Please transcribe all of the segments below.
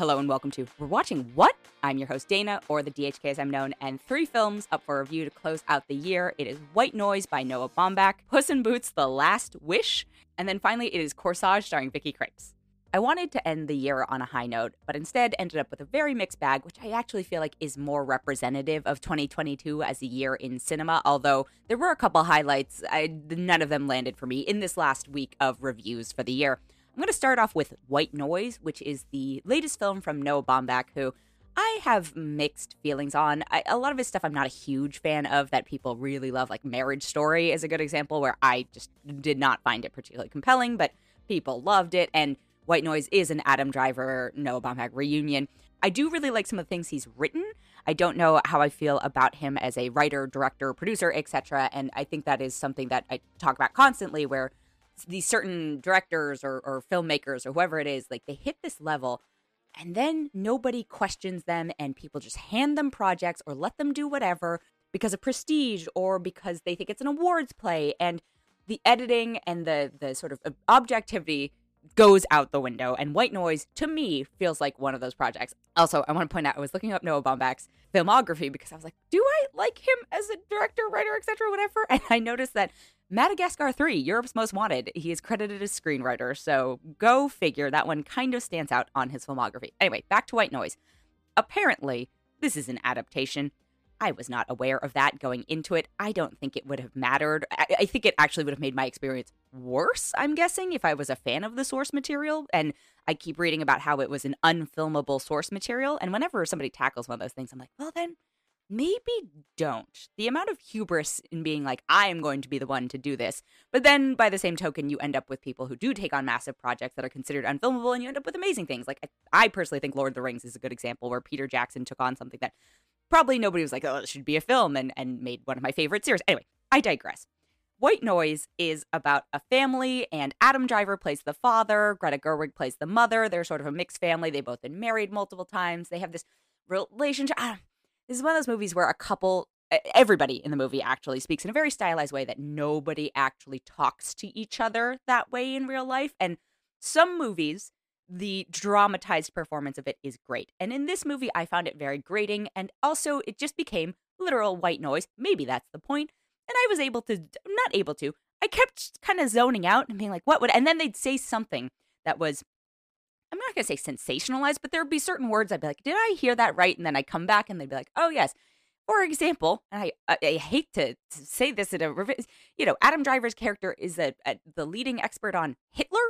Hello and welcome to We're Watching What? I'm your host Dana, or the DHK as I'm known, and three films up for review to close out the year. It is White Noise by Noah Baumbach, Puss in Boots: The Last Wish, and then finally it is Corsage starring Vicky Krieps. I wanted to end the year on a high note, but instead ended up with a very mixed bag, which I actually feel like is more representative of 2022 as a year in cinema. Although there were a couple highlights, I, none of them landed for me in this last week of reviews for the year. I'm going to start off with White Noise, which is the latest film from Noah Baumbach, who I have mixed feelings on. I, a lot of his stuff I'm not a huge fan of that people really love, like Marriage Story is a good example where I just did not find it particularly compelling, but people loved it. And White Noise is an Adam Driver, Noah Baumbach reunion. I do really like some of the things he's written. I don't know how I feel about him as a writer, director, producer, etc. And I think that is something that I talk about constantly where these certain directors or, or filmmakers or whoever it is, like they hit this level and then nobody questions them and people just hand them projects or let them do whatever because of prestige or because they think it's an awards play and the editing and the the sort of uh, objectivity goes out the window and white noise to me feels like one of those projects. Also i want to point out i was looking up noah baumbach's filmography because i was like do i like him as a director writer etc whatever? And i noticed that Madagascar 3, Europe's Most Wanted. He is credited as screenwriter, so go figure. That one kind of stands out on his filmography. Anyway, back to White Noise. Apparently, this is an adaptation. I was not aware of that going into it. I don't think it would have mattered. I, I think it actually would have made my experience worse, I'm guessing, if I was a fan of the source material. And I keep reading about how it was an unfilmable source material. And whenever somebody tackles one of those things, I'm like, well, then maybe don't. The amount of hubris in being like, I am going to be the one to do this. But then by the same token, you end up with people who do take on massive projects that are considered unfilmable and you end up with amazing things. Like, I, I personally think Lord of the Rings is a good example where Peter Jackson took on something that probably nobody was like, oh, it should be a film and, and made one of my favorite series. Anyway, I digress. White Noise is about a family, and Adam Driver plays the father. Greta Gerwig plays the mother. They're sort of a mixed family. They've both been married multiple times. They have this relationship. Ah, This is one of those movies where a couple, everybody in the movie actually speaks in a very stylized way that nobody actually talks to each other that way in real life. And some movies, the dramatized performance of it is great. And in this movie, I found it very grating. And also, it just became literal white noise. Maybe that's the point. And I was able to, not able to, I kept kind of zoning out and being like, what would, and then they'd say something that was I'm not going to say sensationalized, but there'd be certain words I'd be like, did I hear that right? And then I'd come back and they'd be like, oh, yes. For example, and I, I, I hate to, to, say this in a, you know, Adam Driver's character is a, a, the leading expert on Hitler.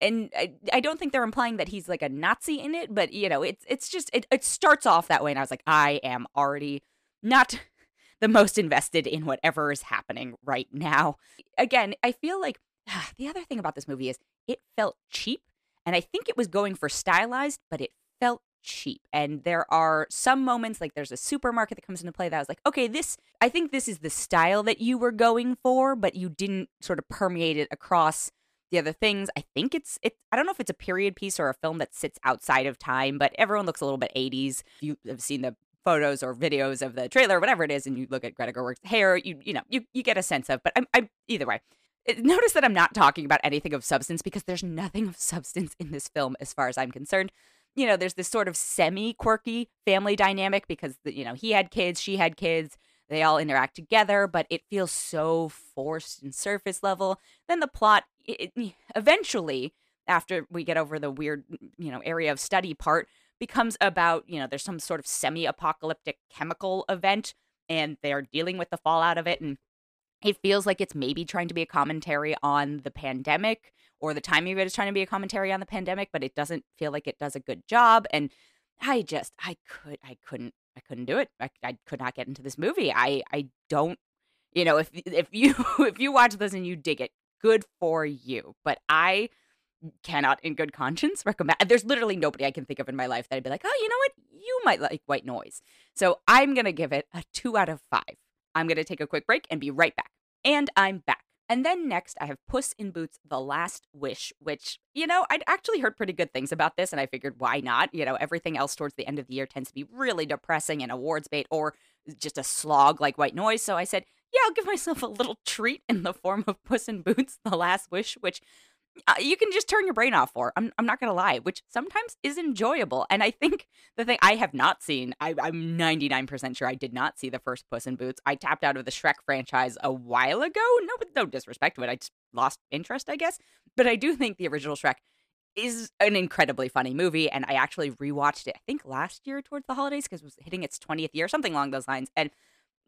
And I, I don't think they're implying that he's like a Nazi in it, but you know, it's it's just it, it starts off that way, and I was like, I am already not the most invested in whatever is happening right now. Again, I feel like the other thing about this movie is it felt cheap and I think it was going for stylized, but it felt cheap. And there are some moments, like there's a supermarket that comes into play that I was like, okay, this, I think this is the style that you were going for, but you didn't sort of permeate it across the other things. I think it's, it, I don't know if it's a period piece or a film that sits outside of time, but everyone looks a little bit 80s. You have seen the photos or videos of the trailer, whatever it is, and you look at Greta Gerwig's hair, you, you know, you, you get a sense of, but I'm, I'm either way. Notice that I'm not talking about anything of substance because there's nothing of substance in this film as far as I'm concerned. You know, there's this sort of semi quirky family dynamic because, you know, he had kids, she had kids, they all interact together, but it feels so forced and surface level. Then the plot, it, eventually, after we get over the weird, you know, area of study part, becomes about, you know, there's some sort of semi apocalyptic chemical event and they're dealing with the fallout of it. And it feels like it's maybe trying to be a commentary on the pandemic or the timing of it is trying to be a commentary on the pandemic, but it doesn't feel like it does a good job. And I just, I could, I couldn't, I couldn't do it. I, I could not get into this movie. I, I don't, you know, if if you if you watch this and you dig it, good for you. But I cannot, in good conscience, recommend. There's literally nobody I can think of in my life that I'd be like, oh, you know what, you might like white noise. So I'm gonna give it a two out of five. I'm going to take a quick break and be right back. And I'm back. And then next, I have Puss in Boots The Last Wish, which, you know, I'd actually heard pretty good things about this, and I figured why not? You know, everything else towards the end of the year tends to be really depressing and awards bait or just a slog like White Noise. So I said, yeah, I'll give myself a little treat in the form of Puss in Boots The Last Wish, which Uh, you can just turn your brain off for. I'm, I'm not going to lie, which sometimes is enjoyable. And I think the thing I have not seen, I, I'm 99% sure I did not see the first Puss in Boots. I tapped out of the Shrek franchise a while ago. No, no disrespect to it. I just lost interest, I guess. But I do think the original Shrek is an incredibly funny movie. And I actually rewatched it, I think last year towards the holidays because it was hitting its 20th year, something along those lines. And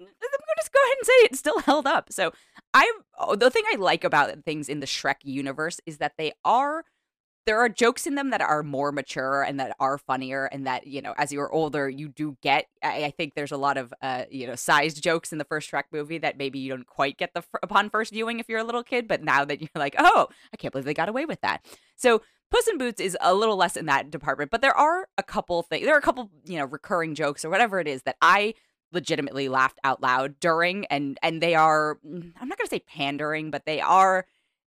I'm going to just go ahead and say it still held up. So I, oh, the thing I like about things in the Shrek universe is that they are there are jokes in them that are more mature and that are funnier and that you know as you're older you do get i, I think there's a lot of uh, you know sized jokes in the first shrek movie that maybe you don't quite get the upon first viewing if you're a little kid but now that you're like oh i can't believe they got away with that so Puss in Boots is a little less in that department, but there are a couple things. There are a couple, you know, recurring jokes or whatever it is that I legitimately laughed out loud during, and and they are. Mm, I'm not going to say pandering, but they are.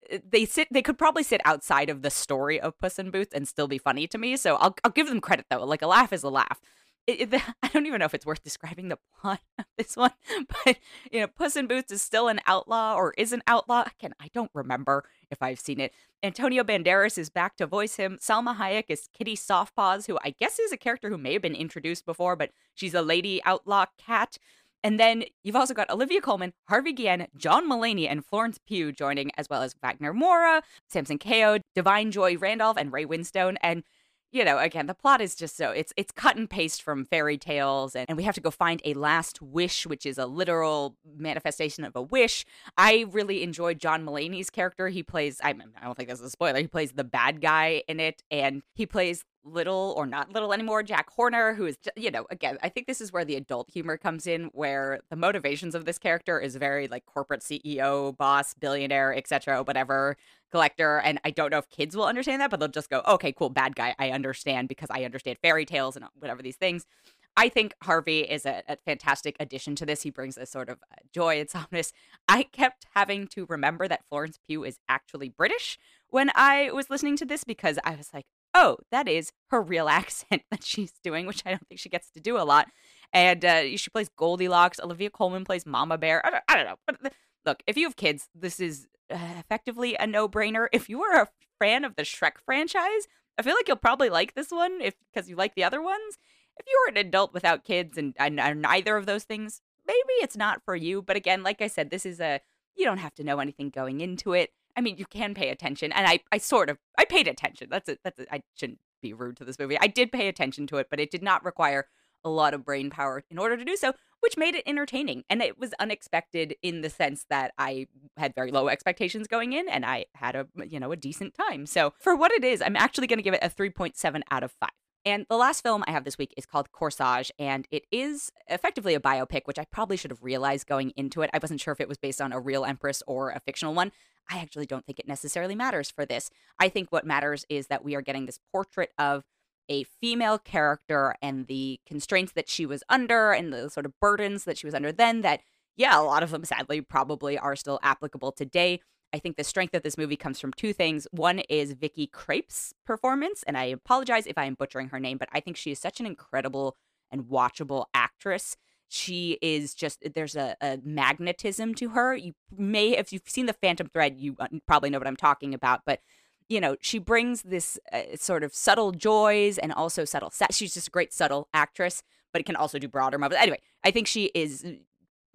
Eh, they sit. They could probably sit outside of the story of Puss in Boots and still be funny to me. So I'll I'll give them credit though. Like a laugh is a laugh it, it, I don't even know if it's worth describing the plot of this one, but you know, Puss in Boots is still an outlaw or is an outlaw. Again, I don't remember if I've seen it. Antonio Banderas is back to voice him. Salma Hayek is Kitty Softpaws, who I guess is a character who may have been introduced before, but she's a lady outlaw cat. And then you've also got Olivia Colman, Harvey Guillen, John Mulaney, and Florence Pugh joining, as well as Wagner Moura, Samson Kayo, Da'Vine Joy Randolph, and Ray Winstone. And you know, again, the plot is just so it's it's cut and paste from fairy tales, and, and we have to go find a last wish, which is a literal manifestation of a wish. I really enjoyed John Mulaney's character. He plays I, mean, I don't think this is a spoiler. He plays the bad guy in it, and he plays little or not little anymore Jack Horner, who is you know again I think this is where the adult humor comes in, where the motivations of this character is very like corporate CEO, boss, billionaire, etc. Whatever collector. And I don't know if kids will understand that, but they'll just go, okay, cool, bad guy. I understand because I understand fairy tales and whatever these things. I think Harvey is a, a fantastic addition to this. He brings a sort of uh, joy and softness. I kept having to remember that Florence Pugh is actually British when I was listening to this because I was like, oh, that is her real accent that she's doing, which I don't think she gets to do a lot. And uh, she plays Goldilocks. Olivia Colman plays Mama Bear. I don't, I don't know. But look, if you have kids, this is uh, effectively a no-brainer. If you are a fan of the Shrek franchise, I feel like you'll probably like this one if because you like the other ones. If you are an adult without kids and, and are neither of those things, maybe it's not for you. But again, like I said, this is a you don't have to know anything going into it. I mean, you can pay attention, and I I sort of I paid attention. That's it. That's a, I shouldn't be rude to this movie. I did pay attention to it, but it did not require a lot of brain power in order to do so, which made it entertaining. And it was unexpected in the sense that I had very low expectations going in and I had a, you know, a decent time. So for what it is, I'm actually going to give it a 3.7 out of 5. And the last film I have this week is called Corsage, and it is effectively a biopic, which I probably should have realized going into it. I wasn't sure if it was based on a real empress or a fictional one. I actually don't think it necessarily matters for this. I think what matters is that we are getting this portrait of a female character and the constraints that she was under and the sort of burdens that she was under then that yeah a lot of them sadly probably are still applicable today. I think the strength of this movie comes from two things. One is vicky Krieps' performance and i apologize if i am butchering her name but i think she is such an incredible and watchable actress she is just there's a, a magnetism to her you may if you've seen the phantom thread you uh, probably know what i'm talking about but you know, she brings this uh, sort of subtle joys and also subtle. she's just a great subtle actress, but it can also do broader moments. Anyway, I think she is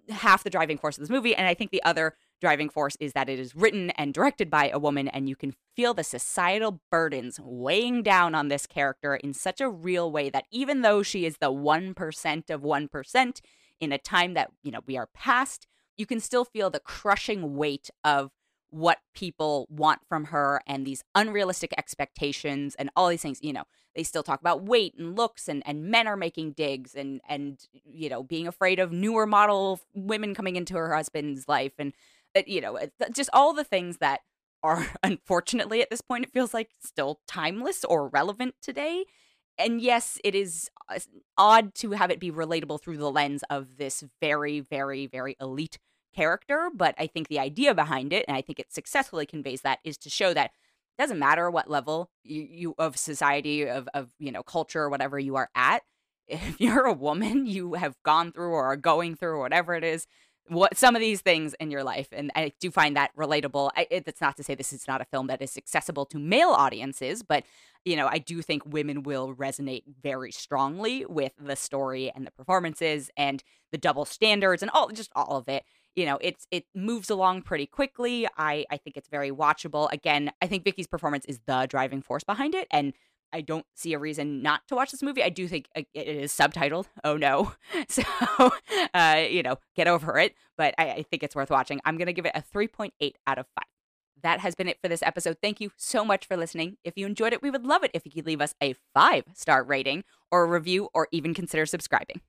half the driving force of this movie, and I think the other driving force is that it is written and directed by a woman, and you can feel the societal burdens weighing down on this character in such a real way that even though she is the 1% of 1% in a time that, you know, we are past, you can still feel the crushing weight of what people want from her and these unrealistic expectations and all these things. You know they still talk about weight and looks and and men are making digs and and you know being afraid of newer model women coming into her husband's life and you know just all the things that are unfortunately at this point it feels like still timeless or relevant today and yes it is uh, odd to have it be relatable through the lens of this very very very elite character, but I think the idea behind it, and I think it successfully conveys that, is to show that it doesn't matter what level you, you of society, of of you know culture, or whatever you are at. If you're a woman, you have gone through or are going through or whatever it is, what some of these things in your life, and I do find that relatable. I, it's not to say this is not a film that is accessible to male audiences, but you know, I do think women will resonate very strongly with the story and the performances and the double standards and all just all of it. You know, it's it moves along pretty quickly. I I think it's very watchable. Again, I think Vicky's performance is the driving force behind it and I don't see a reason not to watch this movie. I do think it is subtitled. Oh no. So, uh, you know, get over it. But I, I think it's worth watching. I'm going to give it a 3.8 out of 5 that has been it for this episode. Thank you so much for listening. If you enjoyed it, we would love it if you could leave us a five star rating or a review or even consider subscribing.